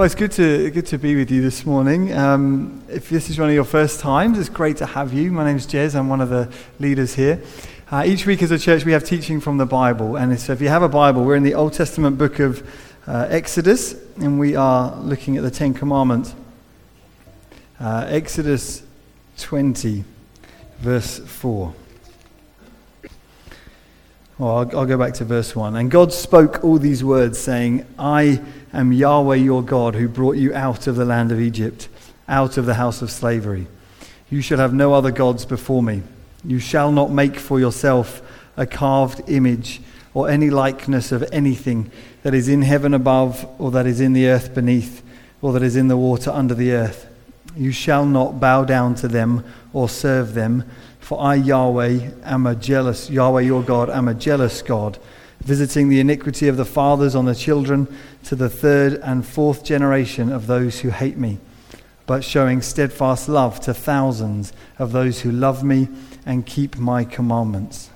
Well, it's good to, good to be with you this morning. Um, if this is one of your first times, it's great to have you. My name is Jez, I'm one of the leaders here. Uh, each week as a church, we have teaching from the Bible. And so if you have a Bible, we're in the Old Testament book of uh, Exodus, and we are looking at the Ten Commandments. Uh, Exodus 20, verse 4. Well, I'll, I'll go back to verse 1. And God spoke all these words, saying, I am Yahweh your God, who brought you out of the land of Egypt, out of the house of slavery. You shall have no other gods before me. You shall not make for yourself a carved image or any likeness of anything that is in heaven above, or that is in the earth beneath, or that is in the water under the earth. You shall not bow down to them or serve them for I, Yahweh, am a jealous, Yahweh your God, am a jealous God, visiting the iniquity of the fathers on the children to the third and fourth generation of those who hate me, but showing steadfast love to thousands of those who love me and keep my commandments.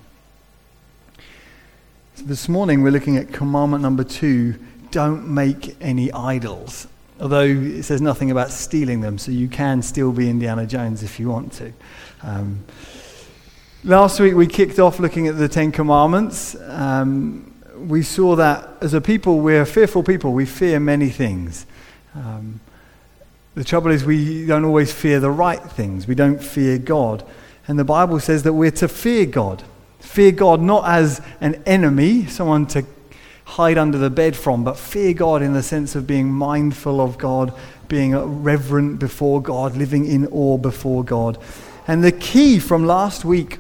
So this morning we're looking at commandment number two don't make any idols. Although it says nothing about stealing them, so you can still be Indiana Jones if you want to. Um, Last week we kicked off looking at the Ten Commandments. Um, we saw that as a people, we're fearful people. We fear many things. Um, the trouble is, we don't always fear the right things. We don't fear God. And the Bible says that we're to fear God. Fear God not as an enemy, someone to hide under the bed from, but fear God in the sense of being mindful of God, being reverent before God, living in awe before God. And the key from last week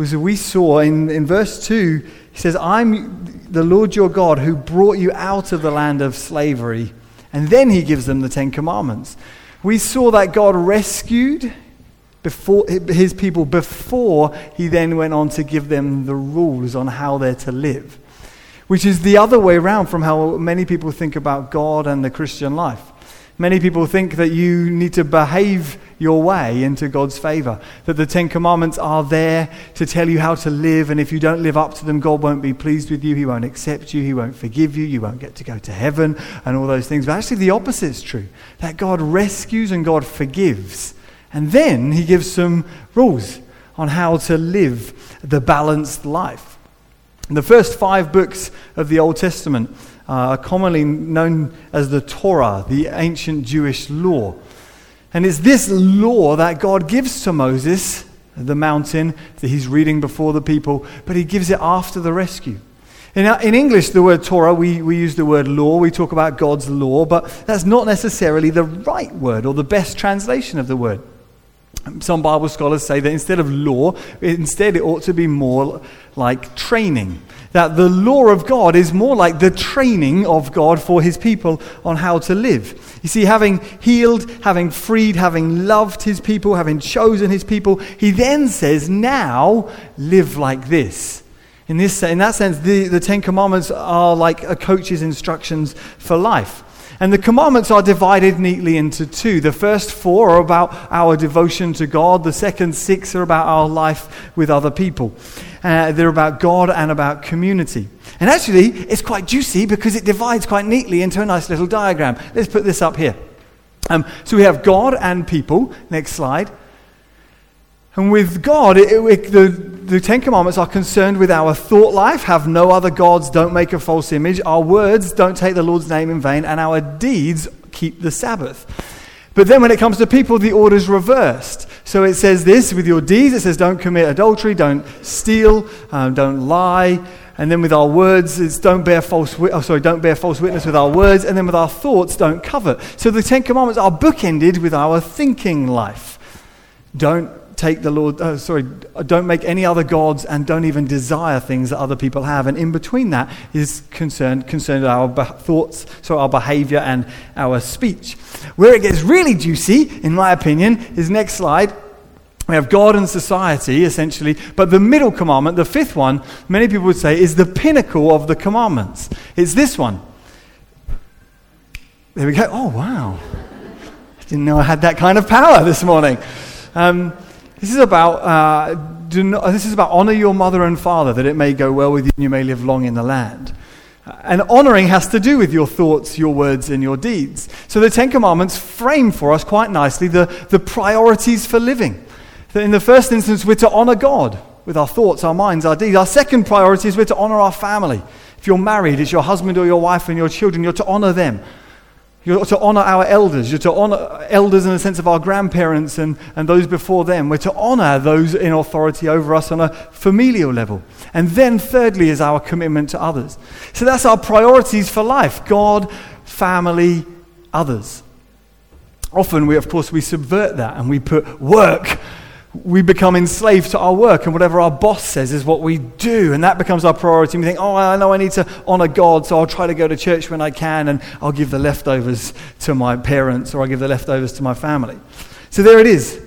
was we saw in, in verse 2, he says, I'm the Lord your God who brought you out of the land of slavery. And then he gives them the Ten Commandments. We saw that God rescued before, his people before he then went on to give them the rules on how they're to live, which is the other way around from how many people think about God and the Christian life. Many people think that you need to behave your way into God's favor, that the Ten Commandments are there to tell you how to live, and if you don't live up to them, God won't be pleased with you, He won't accept you, He won't forgive you, you won't get to go to heaven, and all those things. But actually, the opposite is true that God rescues and God forgives. And then He gives some rules on how to live the balanced life. The first five books of the Old Testament uh, commonly known as the Torah, the ancient Jewish law. And it's this law that God gives to Moses, the mountain that he's reading before the people, but he gives it after the rescue. In, uh, in English, the word Torah, we, we use the word law. We talk about God's law, but that's not necessarily the right word or the best translation of the word. Some Bible scholars say that instead of law, instead it ought to be more like training. That the law of God is more like the training of God for his people on how to live. You see, having healed, having freed, having loved his people, having chosen his people, he then says, now live like this. In, this, in that sense, the, the Ten Commandments are like a coach's instructions for life. And the commandments are divided neatly into two. The first four are about our devotion to God, the second six are about our life with other people. Uh, they're about God and about community. And actually, it's quite juicy because it divides quite neatly into a nice little diagram. Let's put this up here. Um, so we have God and people. Next slide. And with God, it, it, the, the Ten Commandments are concerned with our thought life have no other gods, don't make a false image, our words don't take the Lord's name in vain, and our deeds keep the Sabbath. But then when it comes to people, the order's reversed. So it says this with your deeds, it says don't commit adultery, don't steal, um, don't lie. And then with our words, it's don't bear false, oh, sorry, don't bear false witness with our words. And then with our thoughts, don't covet. So the Ten Commandments are bookended with our thinking life. Don't take the Lord, uh, sorry, don't make any other gods and don't even desire things that other people have. And in between that is concerned, concerned our be- thoughts, so our behavior and our speech. Where it gets really juicy, in my opinion, is next slide. We have God and society, essentially, but the middle commandment, the fifth one, many people would say is the pinnacle of the commandments. It's this one. There we go. Oh, wow. I didn't know I had that kind of power this morning. Um, this is about, uh, not, this is about honor your mother and father that it may go well with you and you may live long in the land. And honoring has to do with your thoughts, your words, and your deeds. So the Ten Commandments frame for us quite nicely the, the priorities for living. That in the first instance, we're to honor God with our thoughts, our minds, our deeds. Our second priority is we're to honor our family. If you're married, it's your husband or your wife and your children, you're to honor them. You're to honor our elders. You're to honor elders in the sense of our grandparents and, and those before them. We're to honor those in authority over us on a familial level. And then, thirdly, is our commitment to others. So that's our priorities for life God, family, others. Often, we, of course, we subvert that and we put work we become enslaved to our work, and whatever our boss says is what we do, and that becomes our priority. And we think, oh, I know I need to honor God, so I'll try to go to church when I can, and I'll give the leftovers to my parents, or I'll give the leftovers to my family. So there it is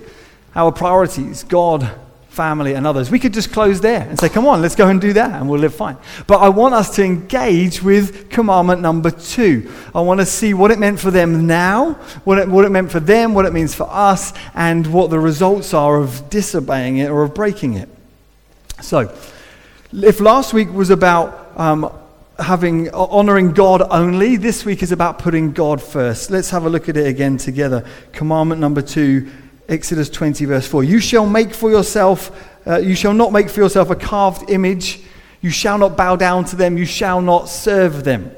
our priorities God, family, and others. We could just close there and say, come on, let's go and do that, and we'll live fine. But I want us to engage with commandment number two. I want to see what it meant for them now, what it, what it meant for them, what it means for us, and what the results are of disobeying it or of breaking it. So, if last week was about um, having honoring God only, this week is about putting God first. Let's have a look at it again together. Commandment number two Exodus 20, verse 4. You shall make for yourself, uh, you shall not make for yourself a carved image. You shall not bow down to them. You shall not serve them.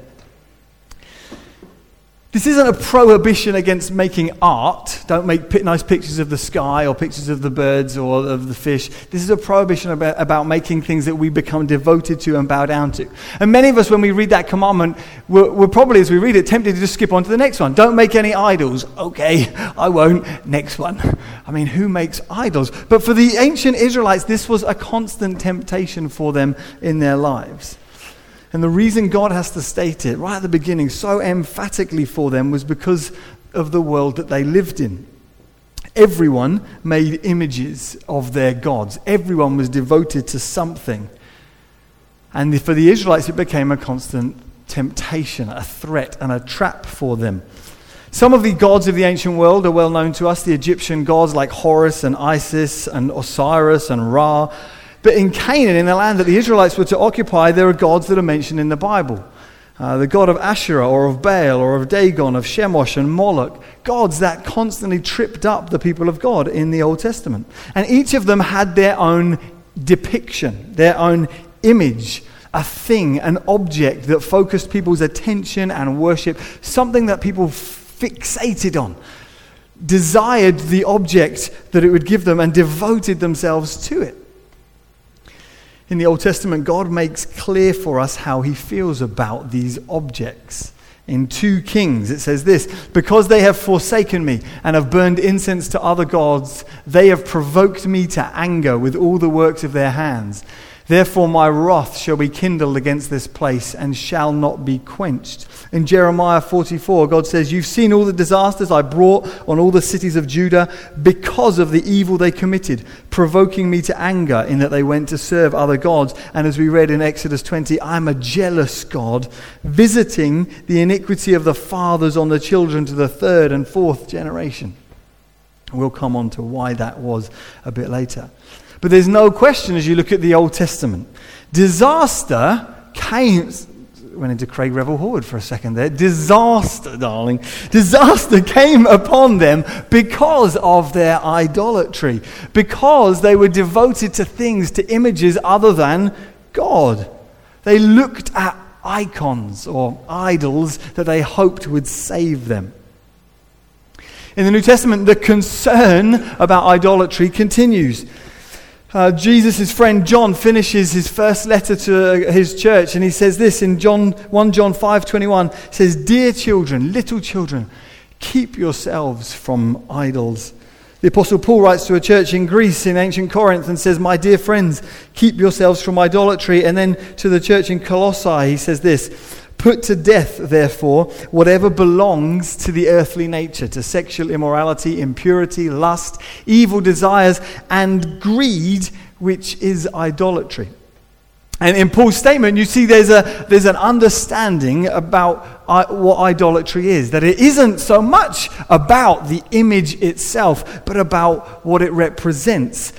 This isn't a prohibition against making art. Don't make nice pictures of the sky or pictures of the birds or of the fish. This is a prohibition about, about making things that we become devoted to and bow down to. And many of us, when we read that commandment, we're, we're probably, as we read it, tempted to just skip on to the next one. Don't make any idols. Okay, I won't. Next one. I mean, who makes idols? But for the ancient Israelites, this was a constant temptation for them in their lives. And the reason God has to state it right at the beginning so emphatically for them was because of the world that they lived in. Everyone made images of their gods, everyone was devoted to something. And for the Israelites, it became a constant temptation, a threat, and a trap for them. Some of the gods of the ancient world are well known to us the Egyptian gods like Horus and Isis and Osiris and Ra. But in Canaan, in the land that the Israelites were to occupy, there are gods that are mentioned in the Bible. Uh, the god of Asherah or of Baal or of Dagon, of Chemosh and Moloch, gods that constantly tripped up the people of God in the Old Testament. And each of them had their own depiction, their own image, a thing, an object that focused people's attention and worship, something that people fixated on, desired the object that it would give them, and devoted themselves to it. In the Old Testament, God makes clear for us how he feels about these objects. In 2 Kings, it says this Because they have forsaken me and have burned incense to other gods, they have provoked me to anger with all the works of their hands. Therefore, my wrath shall be kindled against this place and shall not be quenched. In Jeremiah 44, God says, You've seen all the disasters I brought on all the cities of Judah because of the evil they committed, provoking me to anger in that they went to serve other gods. And as we read in Exodus 20, I'm a jealous God, visiting the iniquity of the fathers on the children to the third and fourth generation. We'll come on to why that was a bit later. But there's no question as you look at the Old Testament. Disaster came. Went into Craig Revel Horwood for a second there. Disaster, darling. Disaster came upon them because of their idolatry, because they were devoted to things, to images other than God. They looked at icons or idols that they hoped would save them. In the New Testament, the concern about idolatry continues. Uh, Jesus' friend John finishes his first letter to his church and he says this in John 1 John 5:21 says dear children little children keep yourselves from idols. The apostle Paul writes to a church in Greece in ancient Corinth and says my dear friends keep yourselves from idolatry. And then to the church in Colossae he says this Put to death, therefore, whatever belongs to the earthly nature, to sexual immorality, impurity, lust, evil desires, and greed, which is idolatry. And in Paul's statement, you see there's, a, there's an understanding about uh, what idolatry is. That it isn't so much about the image itself, but about what it represents.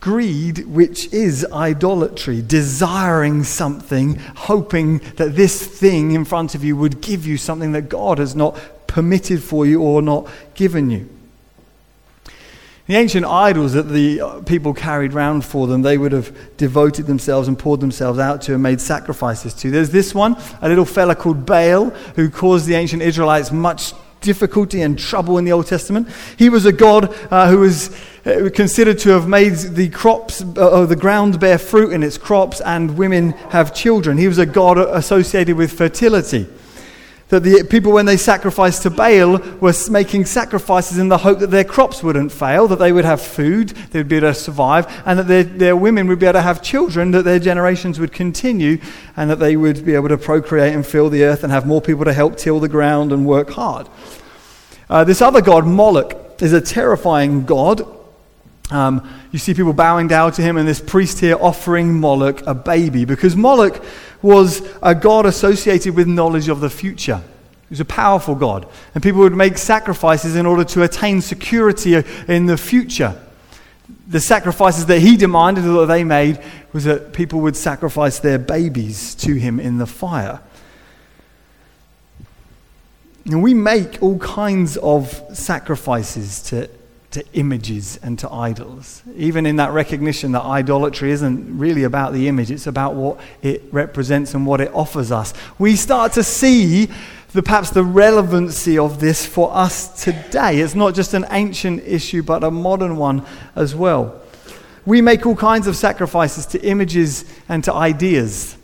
Greed, which is idolatry, desiring something, hoping that this thing in front of you would give you something that God has not permitted for you or not given you. The ancient idols that the people carried round for them, they would have devoted themselves and poured themselves out to and made sacrifices to. There's this one, a little fella called Baal, who caused the ancient Israelites much difficulty and trouble in the Old Testament. He was a god uh, who was uh, considered to have made the crops, uh, the ground bear fruit in its crops, and women have children. He was a god associated with fertility that the people, when they sacrificed to Baal, were making sacrifices in the hope that their crops wouldn't fail, that they would have food, they'd be able to survive, and that their, their women would be able to have children, that their generations would continue, and that they would be able to procreate and fill the earth and have more people to help till the ground and work hard. Uh, this other god, Moloch, is a terrifying god. Um, you see people bowing down to him, and this priest here offering Moloch a baby because Moloch was a god associated with knowledge of the future. He was a powerful God. And people would make sacrifices in order to attain security in the future. The sacrifices that he demanded or that they made was that people would sacrifice their babies to him in the fire. And we make all kinds of sacrifices to to images and to idols. Even in that recognition that idolatry isn't really about the image, it's about what it represents and what it offers us. We start to see the, perhaps the relevancy of this for us today. It's not just an ancient issue, but a modern one as well. We make all kinds of sacrifices to images and to ideas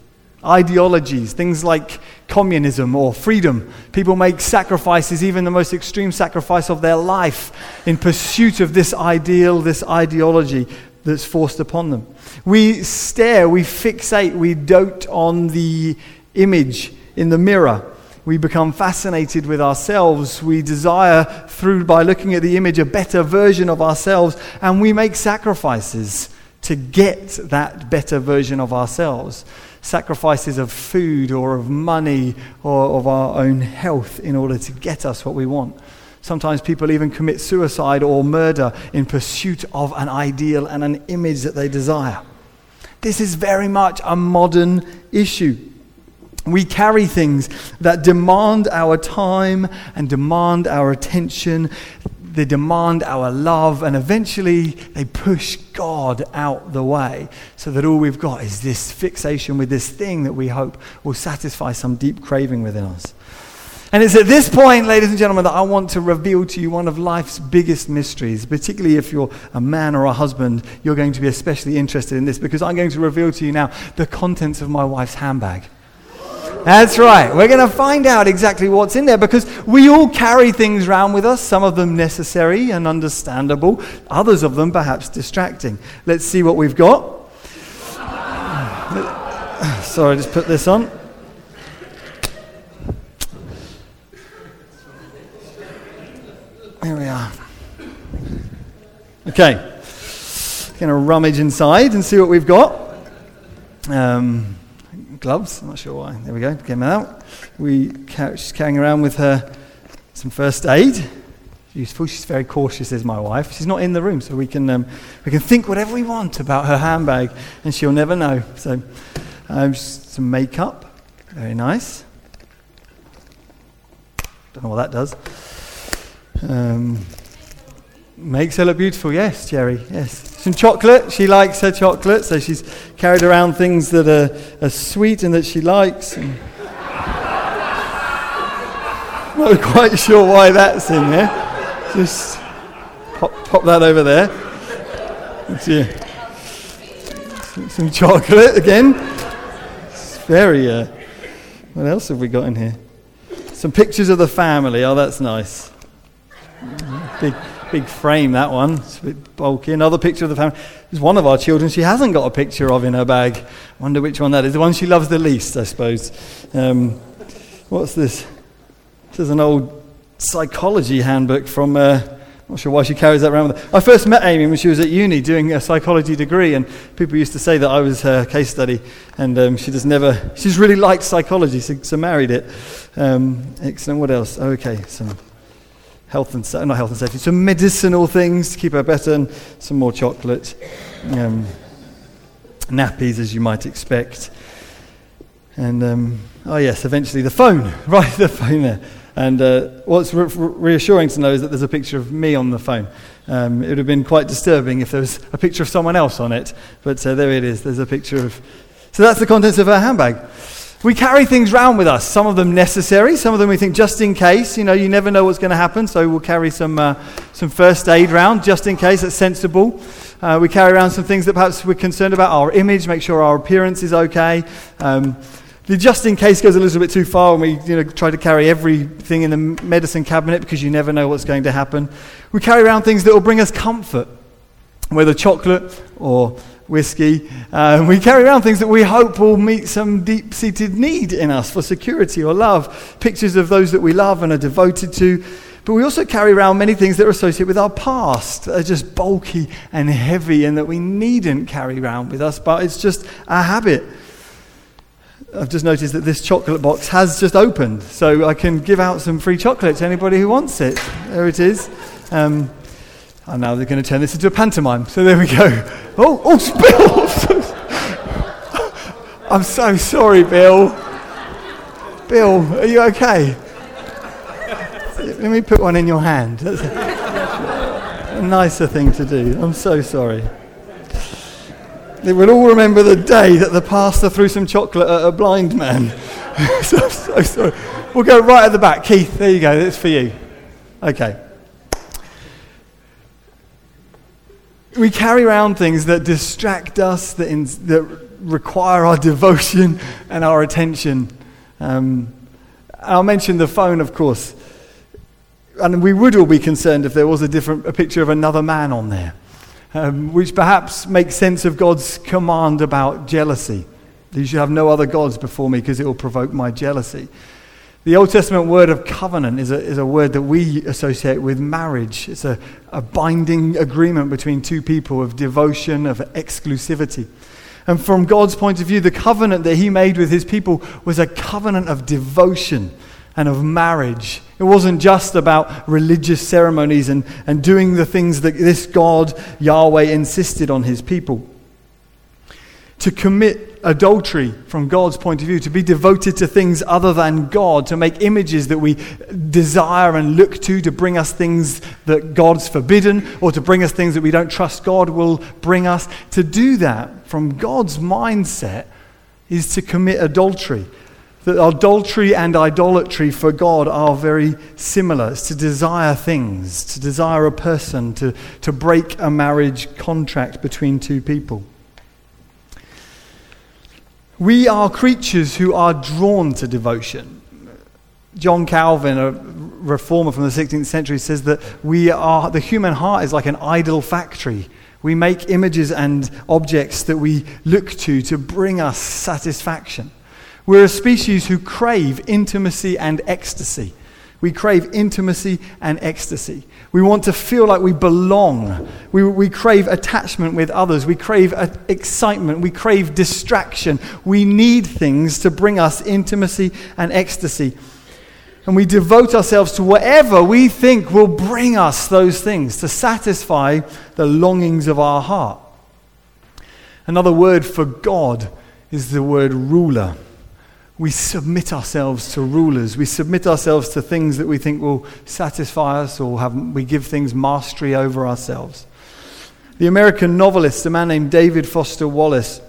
ideologies, things like communism or freedom. People make sacrifices, even the most extreme sacrifice of their life, in pursuit of this ideal, this ideology that's forced upon them. We stare, we fixate, we dote on the image in the mirror. We become fascinated with ourselves. We desire, through by looking at the image, a better version of ourselves, and we make sacrifices to get that better version of ourselves sacrifices of food or of money or of our own health in order to get us what we want. Sometimes people even commit suicide or murder in pursuit of an ideal and an image that they desire. This is very much a modern issue. We carry things that demand our time and demand our attention they demand our love, and eventually they push God out the way so that all we've got is this fixation with this thing that we hope will satisfy some deep craving within us. And it's at this point, ladies and gentlemen, that I want to reveal to you one of life's biggest mysteries. Particularly if you're a man or a husband, you're going to be especially interested in this because I'm going to reveal to you now the contents of my wife's handbag. That's right. We're going to find out exactly what's in there because we all carry things around with us, some of them necessary and understandable, others of them perhaps distracting. Let's see what we've got. Sorry, just put this on. Here we are. Okay. Going to rummage inside and see what we've got. Um, gloves. I'm not sure why. There we go. Them out. We she's carrying around with her some first aid. Useful. She's very cautious, is my wife. She's not in the room, so we can um, we can think whatever we want about her handbag, and she'll never know. So, um, some makeup. Very nice. Don't know what that does. Um, makes her look beautiful. Yes, Jerry. Yes some chocolate. She likes her chocolate, so she's carried around things that are, are sweet and that she likes. And not quite sure why that's in there. Just pop, pop that over there. Yeah. Some chocolate again. It's very. Uh, what else have we got in here? Some pictures of the family. Oh, that's nice. Big big frame, that one. It's a bit bulky. Another picture of the family. There's one of our children she hasn't got a picture of in her bag. Wonder which one that is. The one she loves the least, I suppose. Um, what's this? This is an old psychology handbook from. Uh, not sure why she carries that around with her. I first met Amy when she was at uni doing a psychology degree, and people used to say that I was her case study, and um, she just never, she just really liked psychology, so, so married it. Um, excellent. What else? okay, some health and not health and safety, some medicinal things to keep her better, and some more chocolate, um, nappies as you might expect, and um, oh yes, eventually the phone, right, the phone there. And uh, what's re- reassuring to know is that there's a picture of me on the phone. Um, it would have been quite disturbing if there was a picture of someone else on it, but uh, there it is. There's a picture of. So that's the contents of her handbag. We carry things around with us, some of them necessary, some of them we think just in case. You know, you never know what's going to happen, so we'll carry some, uh, some first aid around just in case. That's sensible. Uh, we carry around some things that perhaps we're concerned about our image, make sure our appearance is okay. Um, the just in case goes a little bit too far when we you know, try to carry everything in the medicine cabinet because you never know what's going to happen. We carry around things that will bring us comfort, whether chocolate or whiskey. Uh, we carry around things that we hope will meet some deep seated need in us for security or love, pictures of those that we love and are devoted to. But we also carry around many things that are associated with our past, that are just bulky and heavy and that we needn't carry around with us, but it's just a habit. I've just noticed that this chocolate box has just opened, so I can give out some free chocolate to anybody who wants it. There it is. Um, and now they're going to turn this into a pantomime. So there we go. Oh, oh, Bill! I'm so sorry, Bill. Bill, are you okay? Let me put one in your hand. That's a, nicer thing to do. I'm so sorry. They will all remember the day that the pastor threw some chocolate at a blind man. so, so sorry. We'll go right at the back. Keith, there you go. It's for you. Okay. We carry around things that distract us, that, in, that require our devotion and our attention. Um, I'll mention the phone, of course. And we would all be concerned if there was a different a picture of another man on there um, which perhaps makes sense of God's command about jealousy. You should have no other gods before me because it will provoke my jealousy. The Old Testament word of covenant is a, is a word that we associate with marriage. It's a, a binding agreement between two people of devotion, of exclusivity. And from God's point of view, the covenant that he made with his people was a covenant of devotion and of marriage. It wasn't just about religious ceremonies and, and doing the things that this God, Yahweh, insisted on his people. To commit adultery from God's point of view, to be devoted to things other than God, to make images that we desire and look to, to bring us things that God's forbidden, or to bring us things that we don't trust God will bring us. To do that from God's mindset is to commit adultery that adultery and idolatry for God are very similar. It's to desire things, to desire a person, to, to break a marriage contract between two people. We are creatures who are drawn to devotion. John Calvin, a reformer from the 16th century, says that we are, the human heart is like an idol factory. We make images and objects that we look to to bring us satisfaction. We're a species who crave intimacy and ecstasy. We crave intimacy and ecstasy. We want to feel like we belong. We, we crave attachment with others. We crave uh, excitement. We crave distraction. We need things to bring us intimacy and ecstasy. And we devote ourselves to whatever we think will bring us those things to satisfy the longings of our heart. Another word for God is the word ruler we submit ourselves to rulers. We submit ourselves to things that we think will satisfy us or have, we give things mastery over ourselves. The American novelist, a man named David Foster Wallace,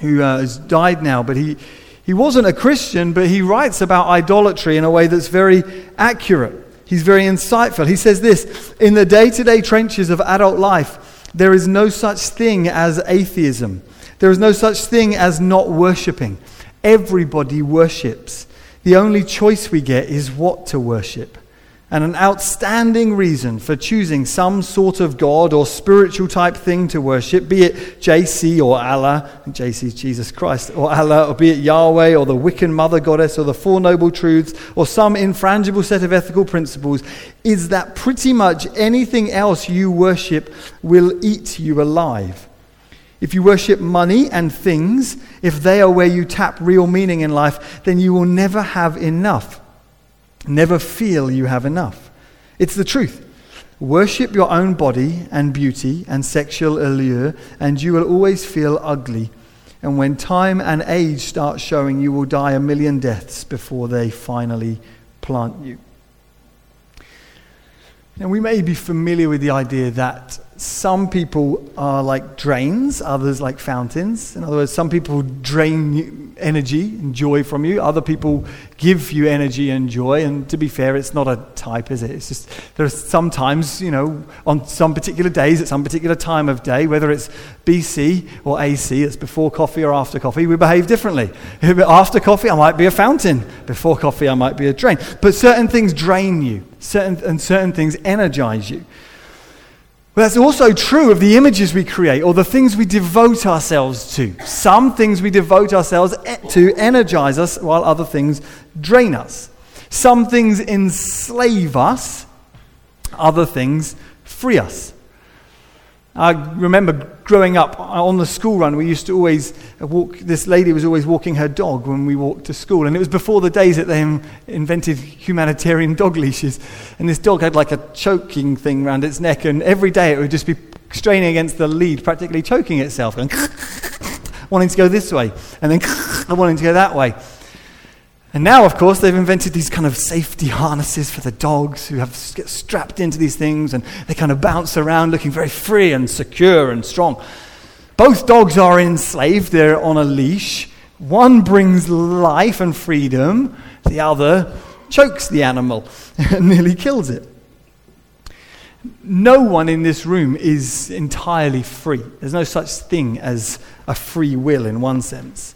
who uh, has died now, but he, he wasn't a Christian, but he writes about idolatry in a way that's very accurate. He's very insightful. He says this In the day to day trenches of adult life, there is no such thing as atheism, there is no such thing as not worshipping. Everybody worships. The only choice we get is what to worship. And an outstanding reason for choosing some sort of God or spiritual type thing to worship, be it JC or Allah, JC Jesus Christ, or Allah, or be it Yahweh or the Wiccan Mother Goddess or the Four Noble Truths or some infrangible set of ethical principles, is that pretty much anything else you worship will eat you alive. If you worship money and things, if they are where you tap real meaning in life, then you will never have enough. Never feel you have enough. It's the truth. Worship your own body and beauty and sexual allure, and you will always feel ugly. And when time and age start showing, you will die a million deaths before they finally plant you. Now, we may be familiar with the idea that some people are like drains, others like fountains. In other words, some people drain energy and joy from you, other people give you energy and joy. And to be fair, it's not a type, is it? It's just there are sometimes, you know, on some particular days, at some particular time of day, whether it's BC or AC, it's before coffee or after coffee, we behave differently. After coffee, I might be a fountain. Before coffee, I might be a drain. But certain things drain you, certain, and certain things energize you. But that's also true of the images we create or the things we devote ourselves to. Some things we devote ourselves to energize us, while other things drain us. Some things enslave us, other things free us. I remember growing up on the school run, we used to always walk, this lady was always walking her dog when we walked to school. And it was before the days that they invented humanitarian dog leashes. And this dog had like a choking thing around its neck, and every day it would just be straining against the lead, practically choking itself, going, wanting to go this way, and then wanting to go that way. And now, of course, they've invented these kind of safety harnesses for the dogs who have get strapped into these things and they kind of bounce around looking very free and secure and strong. Both dogs are enslaved, they're on a leash. One brings life and freedom, the other chokes the animal and nearly kills it. No one in this room is entirely free. There's no such thing as a free will in one sense.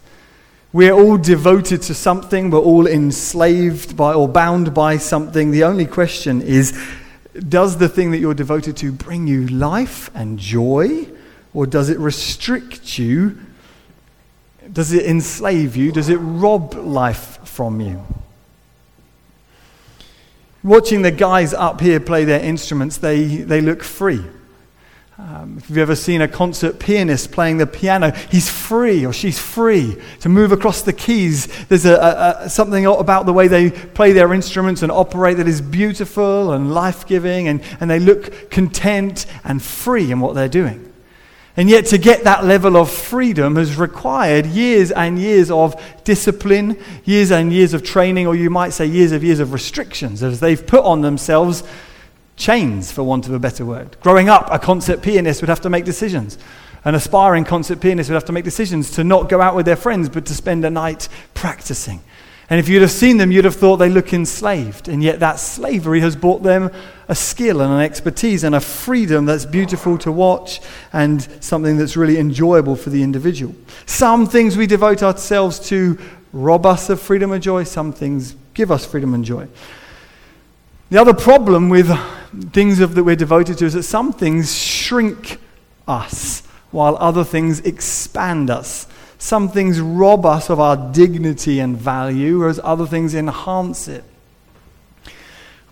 We're all devoted to something, we're all enslaved by or bound by something. The only question is does the thing that you're devoted to bring you life and joy, or does it restrict you? Does it enslave you? Does it rob life from you? Watching the guys up here play their instruments, they, they look free. Um, if you've ever seen a concert pianist playing the piano, he's free or she's free to move across the keys. There's a, a, a, something about the way they play their instruments and operate that is beautiful and life giving, and, and they look content and free in what they're doing. And yet, to get that level of freedom has required years and years of discipline, years and years of training, or you might say years of years of restrictions as they've put on themselves chains, for want of a better word. Growing up, a concert pianist would have to make decisions. An aspiring concert pianist would have to make decisions to not go out with their friends, but to spend a night practicing. And if you'd have seen them, you'd have thought they look enslaved. And yet, that slavery has brought them a skill and an expertise and a freedom that's beautiful to watch and something that's really enjoyable for the individual. Some things we devote ourselves to rob us of freedom and joy, some things give us freedom and joy. The other problem with things of, that we're devoted to is that some things shrink us while other things expand us. Some things rob us of our dignity and value, whereas other things enhance it.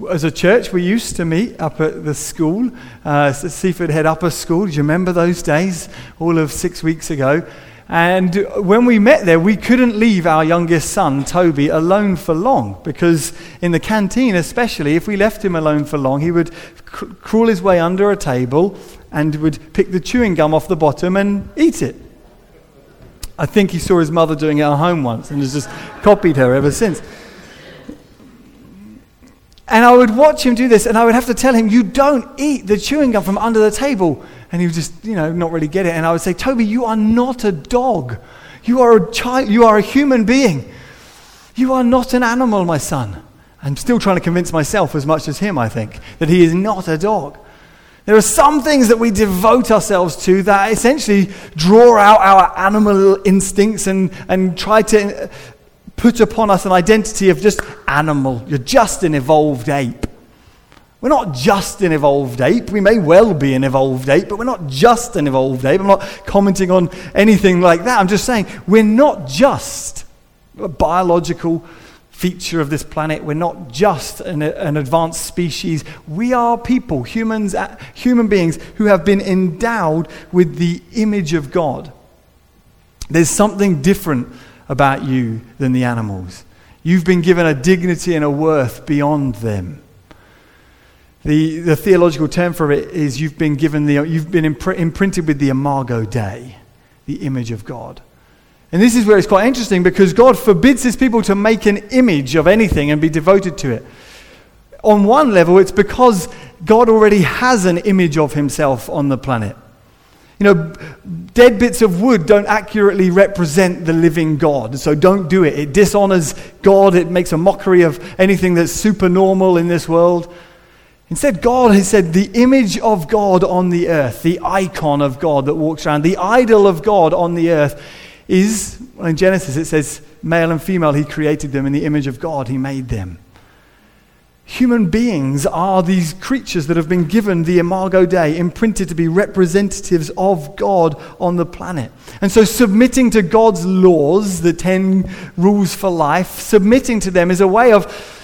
As a church, we used to meet up at the school, uh, Seaford Head Upper School. Do you remember those days? All of six weeks ago. And when we met there, we couldn't leave our youngest son, Toby, alone for long because in the canteen, especially, if we left him alone for long, he would cr- crawl his way under a table and would pick the chewing gum off the bottom and eat it. I think he saw his mother doing it at home once and has just copied her ever since. And I would watch him do this, and I would have to tell him, You don't eat the chewing gum from under the table. And he would just, you know, not really get it. And I would say, Toby, you are not a dog. You are a child. You are a human being. You are not an animal, my son. I'm still trying to convince myself as much as him, I think, that he is not a dog. There are some things that we devote ourselves to that essentially draw out our animal instincts and, and try to put upon us an identity of just animal. You're just an evolved ape. We're not just an evolved ape. We may well be an evolved ape, but we're not just an evolved ape. I'm not commenting on anything like that. I'm just saying we're not just a biological feature of this planet. We're not just an, an advanced species. We are people, humans, uh, human beings who have been endowed with the image of God. There's something different about you than the animals. You've been given a dignity and a worth beyond them. The, the theological term for it is you've been given the, you've been impr- imprinted with the imago Dei, the image of God. And this is where it's quite interesting because God forbids his people to make an image of anything and be devoted to it. On one level, it's because God already has an image of himself on the planet. You know, dead bits of wood don't accurately represent the living God, so don't do it. It dishonors God, it makes a mockery of anything that's supernormal in this world. Instead, God has said the image of God on the earth, the icon of God that walks around, the idol of God on the earth is, in Genesis it says, male and female, he created them in the image of God, he made them. Human beings are these creatures that have been given the Imago Dei, imprinted to be representatives of God on the planet. And so, submitting to God's laws, the 10 rules for life, submitting to them is a way of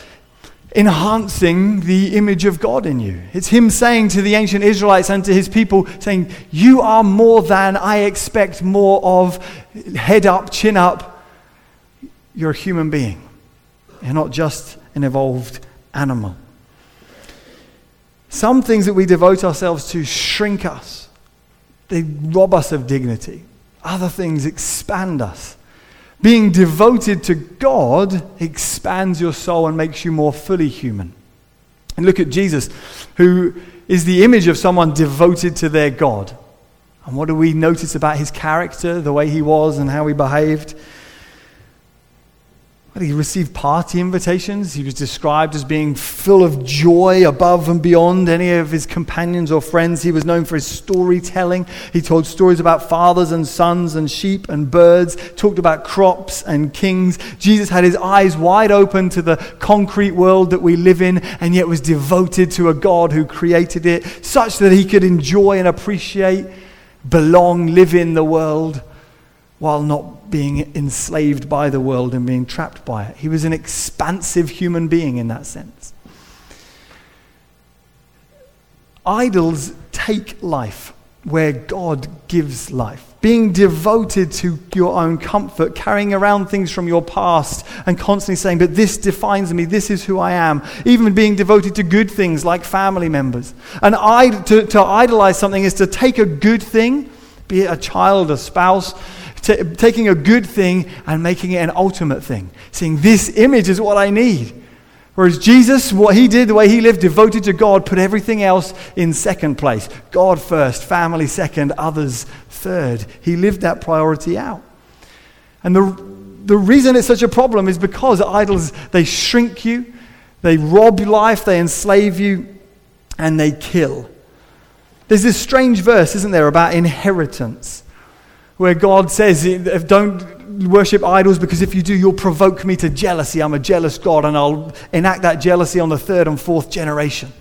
enhancing the image of God in you. It's Him saying to the ancient Israelites and to His people, saying, You are more than I expect more of, head up, chin up. You're a human being. You're not just an evolved animal. Some things that we devote ourselves to shrink us, they rob us of dignity. Other things expand us. Being devoted to God expands your soul and makes you more fully human. And look at Jesus, who is the image of someone devoted to their God. And what do we notice about his character, the way he was, and how he behaved? He received party invitations. He was described as being full of joy above and beyond any of his companions or friends. He was known for his storytelling. He told stories about fathers and sons and sheep and birds, talked about crops and kings. Jesus had his eyes wide open to the concrete world that we live in, and yet was devoted to a God who created it, such that he could enjoy and appreciate, belong, live in the world while not being enslaved by the world and being trapped by it. He was an expansive human being in that sense. Idols take life where God gives life. Being devoted to your own comfort, carrying around things from your past, and constantly saying, But this defines me, this is who I am. Even being devoted to good things like family members. And to, to idolize something is to take a good thing, be it a child, a spouse, T- taking a good thing and making it an ultimate thing. Saying, This image is what I need. Whereas Jesus, what he did, the way he lived, devoted to God, put everything else in second place. God first, family second, others third. He lived that priority out. And the, the reason it's such a problem is because idols, they shrink you, they rob life, they enslave you, and they kill. There's this strange verse, isn't there, about inheritance where God says, Don't worship idols because if you do, you'll provoke me to jealousy. I'm a jealous God and I'll enact that jealousy on the third and fourth generation.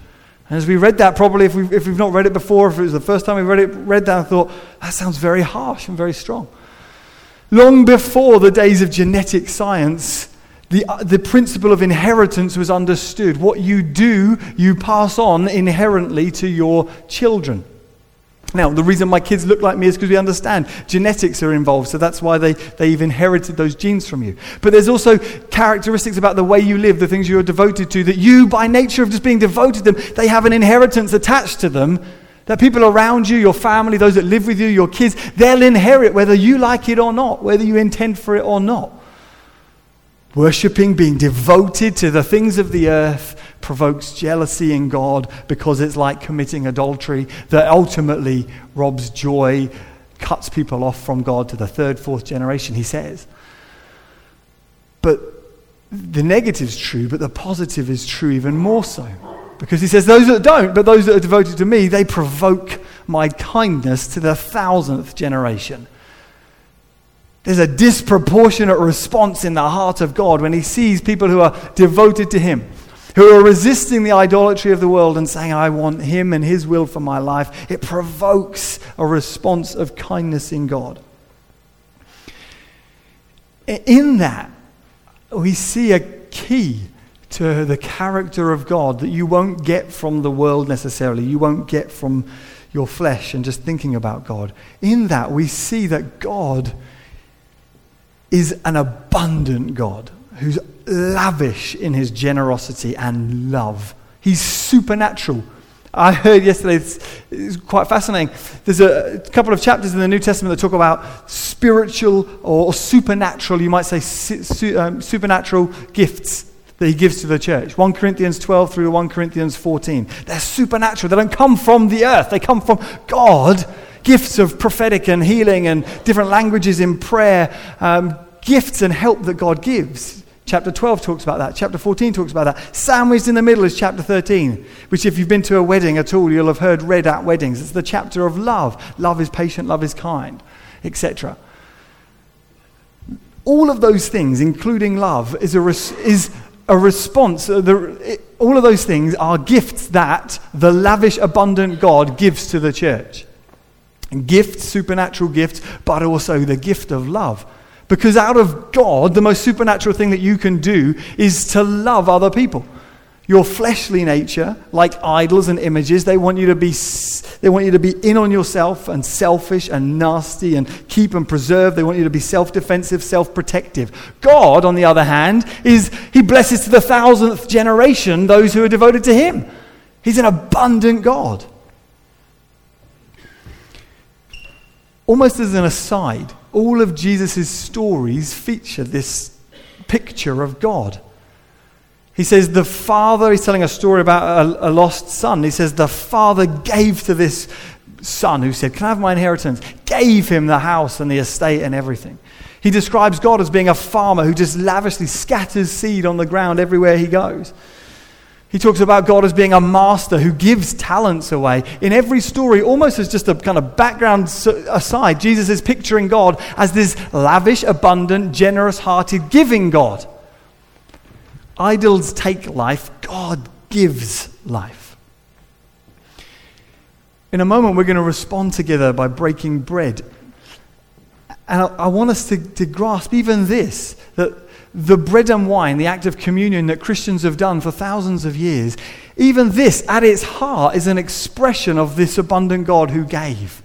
And as we read that, probably if, we, if we've not read it before, if it was the first time we read it, read that, I thought, that sounds very harsh and very strong. Long before the days of genetic science, the, uh, the principle of inheritance was understood. What you do, you pass on inherently to your children. Now, the reason my kids look like me is because we understand genetics are involved, so that's why they, they've inherited those genes from you. But there's also characteristics about the way you live, the things you're devoted to, that you, by nature of just being devoted to them, they have an inheritance attached to them that people around you, your family, those that live with you, your kids, they'll inherit whether you like it or not, whether you intend for it or not. Worshipping, being devoted to the things of the earth, provokes jealousy in God because it's like committing adultery that ultimately robs joy, cuts people off from God to the third, fourth generation, he says. But the negative is true, but the positive is true even more so. Because he says, Those that don't, but those that are devoted to me, they provoke my kindness to the thousandth generation. There's a disproportionate response in the heart of God when he sees people who are devoted to him who are resisting the idolatry of the world and saying, I want him and his will for my life, it provokes a response of kindness in God. In that, we see a key to the character of God that you won't get from the world necessarily. You won't get from your flesh and just thinking about God. In that, we see that God is an abundant God who's lavish in his generosity and love. He's supernatural. I heard yesterday, it's, it's, quite fascinating. There's a, couple of chapters in the New Testament that talk about spiritual or supernatural, you might say su- um, supernatural gifts that he gives to the church. 1 Corinthians 12 through 1 Corinthians 14. They're supernatural. They don't come from the earth, they come from God. Gifts of prophetic and healing and different languages in prayer, um, gifts and help that God gives. Chapter 12 talks about that. Chapter 14 talks about that. Sandwiched in the middle is chapter 13, which, if you've been to a wedding at all, you'll have heard read at weddings. It's the chapter of love. Love is patient, love is kind, etc. All of those things, including love, is a, res- is a response. Uh, the, it, all of those things are gifts that the lavish, abundant God gives to the church. Gifts, supernatural gifts, but also the gift of love. Because out of God, the most supernatural thing that you can do is to love other people. Your fleshly nature, like idols and images, they want you to be, they want you to be in on yourself and selfish and nasty and keep and preserve. They want you to be self defensive, self protective. God, on the other hand, is He blesses to the thousandth generation those who are devoted to Him. He's an abundant God. Almost as an aside, all of Jesus' stories feature this picture of God. He says, The Father, he's telling a story about a, a, lost son. He says, The Father gave to this son who said, Can I have my inheritance? Gave him the house and the estate and everything. He describes God as being a farmer who just lavishly scatters seed on the ground everywhere he goes. He talks about God as being a master who gives talents away. In every story, almost as just a kind of background aside, Jesus is picturing God as this lavish, abundant, generous hearted, giving God. Idols take life, God gives life. In a moment, we're going to respond together by breaking bread. And I, I want us to, to grasp even this that the bread and wine, the act of communion that Christians have done for thousands of years, even this at its heart is an expression of this abundant God who gave.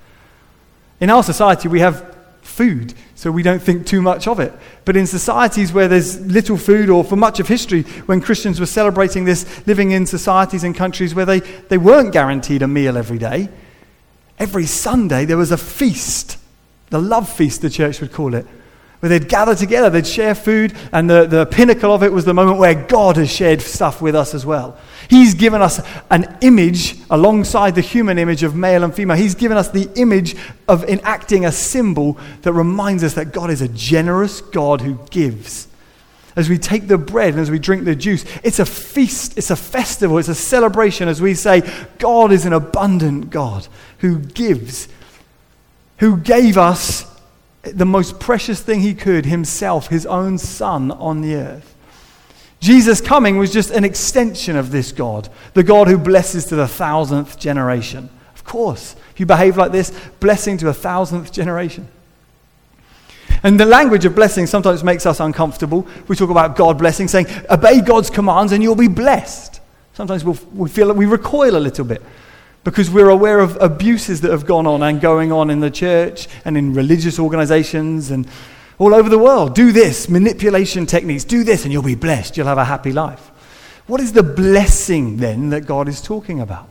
In our society, we have food, so we don't think too much of it. But in societies where there's little food, or for much of history, when Christians were celebrating this, living in societies and countries where they, they weren't guaranteed a meal every day, every Sunday there was a feast, the love feast, the church would call it where they'd gather together, they'd share food, and the, the pinnacle of it was the moment where God has shared stuff with us as well. He's given us an image alongside the human image of male and female. He's given us the image of enacting a symbol that reminds us that God is a generous God who gives. As we take the bread and as we drink the juice, it's a feast, it's a festival, it's a celebration as we say, God is an abundant God who gives, who gave us the most precious thing he could, himself, his own son on the earth. Jesus coming was just an extension of this God, the God who blesses to the thousandth generation. Of course, if you behave like this, blessing to a thousandth generation. And the language of blessing sometimes makes us uncomfortable. We talk about God blessing, saying, obey God's commands and you'll be blessed. Sometimes we'll, we feel that we recoil a little bit because we're aware of abuses that have gone on and going on in the church and in religious organizations and all over the world. Do this, manipulation techniques, do this, and you'll be blessed. You'll have a happy life. What is the blessing then that God is talking about?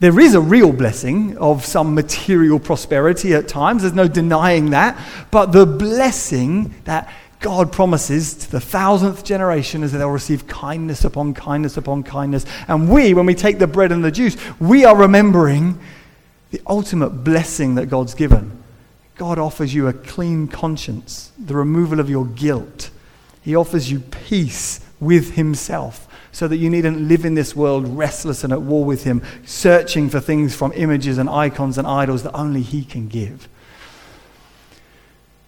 There is a real blessing of some material prosperity at times, there's no denying that. But the blessing that God promises to the thousandth generation is that they'll receive kindness upon kindness upon kindness. And we, when we take the bread and the juice, we are remembering the ultimate blessing that God's given. God offers you a clean conscience, the removal of your guilt. He offers you peace with Himself so that you needn't live in this world restless and at war with Him, searching for things from images and icons and idols that only He can give.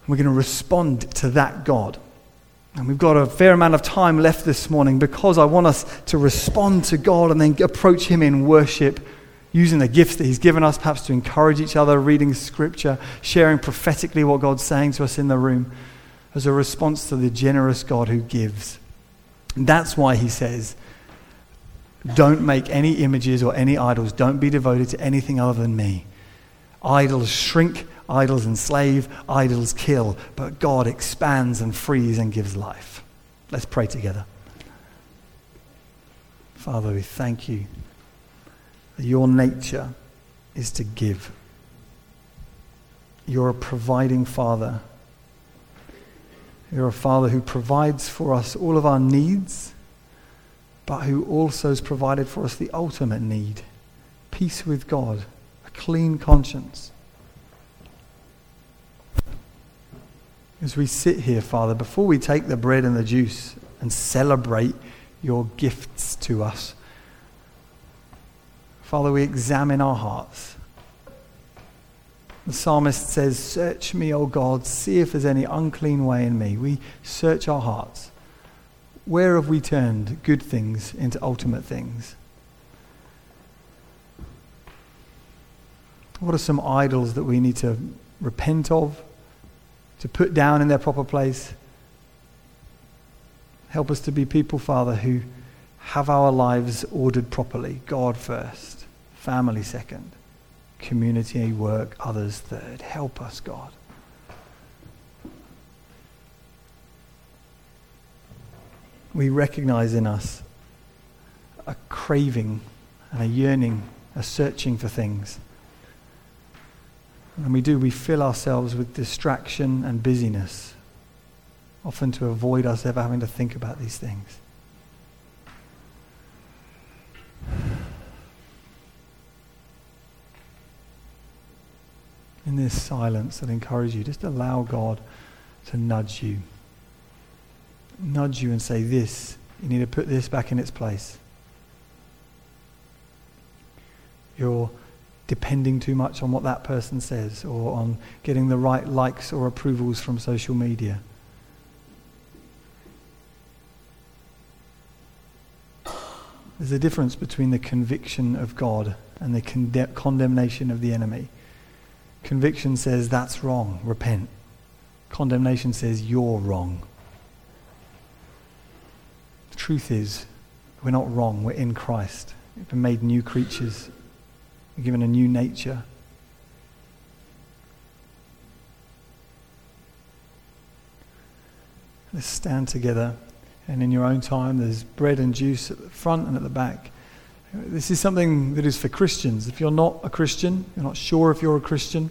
We're going to respond to that God. And we've got a fair amount of time left this morning because I want us to respond to God and then approach Him in worship using the gifts that He's given us, perhaps to encourage each other, reading Scripture, sharing prophetically what God's saying to us in the room as a response to the generous God who gives. And that's why He says, don't make any images or any idols. Don't be devoted to anything other than me. Idols shrink Idols enslave, idols kill, but God expands and frees and gives life. Let's pray together. Father, we thank you that your nature is to give. You're a providing Father. You're a Father who provides for us all of our needs, but who also has provided for us the ultimate need peace with God, a clean conscience. As we sit here, Father, before we take the bread and the juice and celebrate your gifts to us, Father, we examine our hearts. The psalmist says, Search me, O God, see if there's any unclean way in me. We search our hearts. Where have we turned good things into ultimate things? What are some idols that we need to repent of, to put down in their proper place? Help us to be people, Father, who have our lives ordered properly. God first, family second community work, others third. Help us, God. We recognize in us a craving and a yearning, a searching for things. And we do, we fill ourselves with distraction and busyness, often to avoid us ever having to think about these things. in this silence, I'd encourage you just allow God to nudge you. Nudge you and say, This, you need to put this back in its place. You're depending too much on what that person says or on getting the right likes or approvals from social media. There's a difference between the conviction of God and the conde- condemnation of the enemy. Conviction says that's wrong, repent. Condemnation says you're wrong. The truth is, we're not wrong, we're in Christ. We've been made new creatures, we're given a new nature. Let's stand together, and in your own time, there's bread and juice at the front and at the back. This is something that is for Christians. If you're not a Christian, you're not sure if you're a Christian,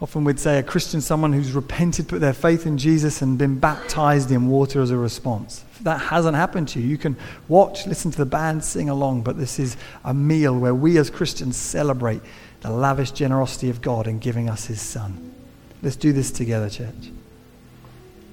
often we'd say a Christian, someone who's repented, put their faith in Jesus, and been baptized in water as a response. If that hasn't happened to you, you can watch, listen to the band, sing along, but this is a meal where we as Christians celebrate the lavish generosity of God in giving us His Son. Let's do this together, church.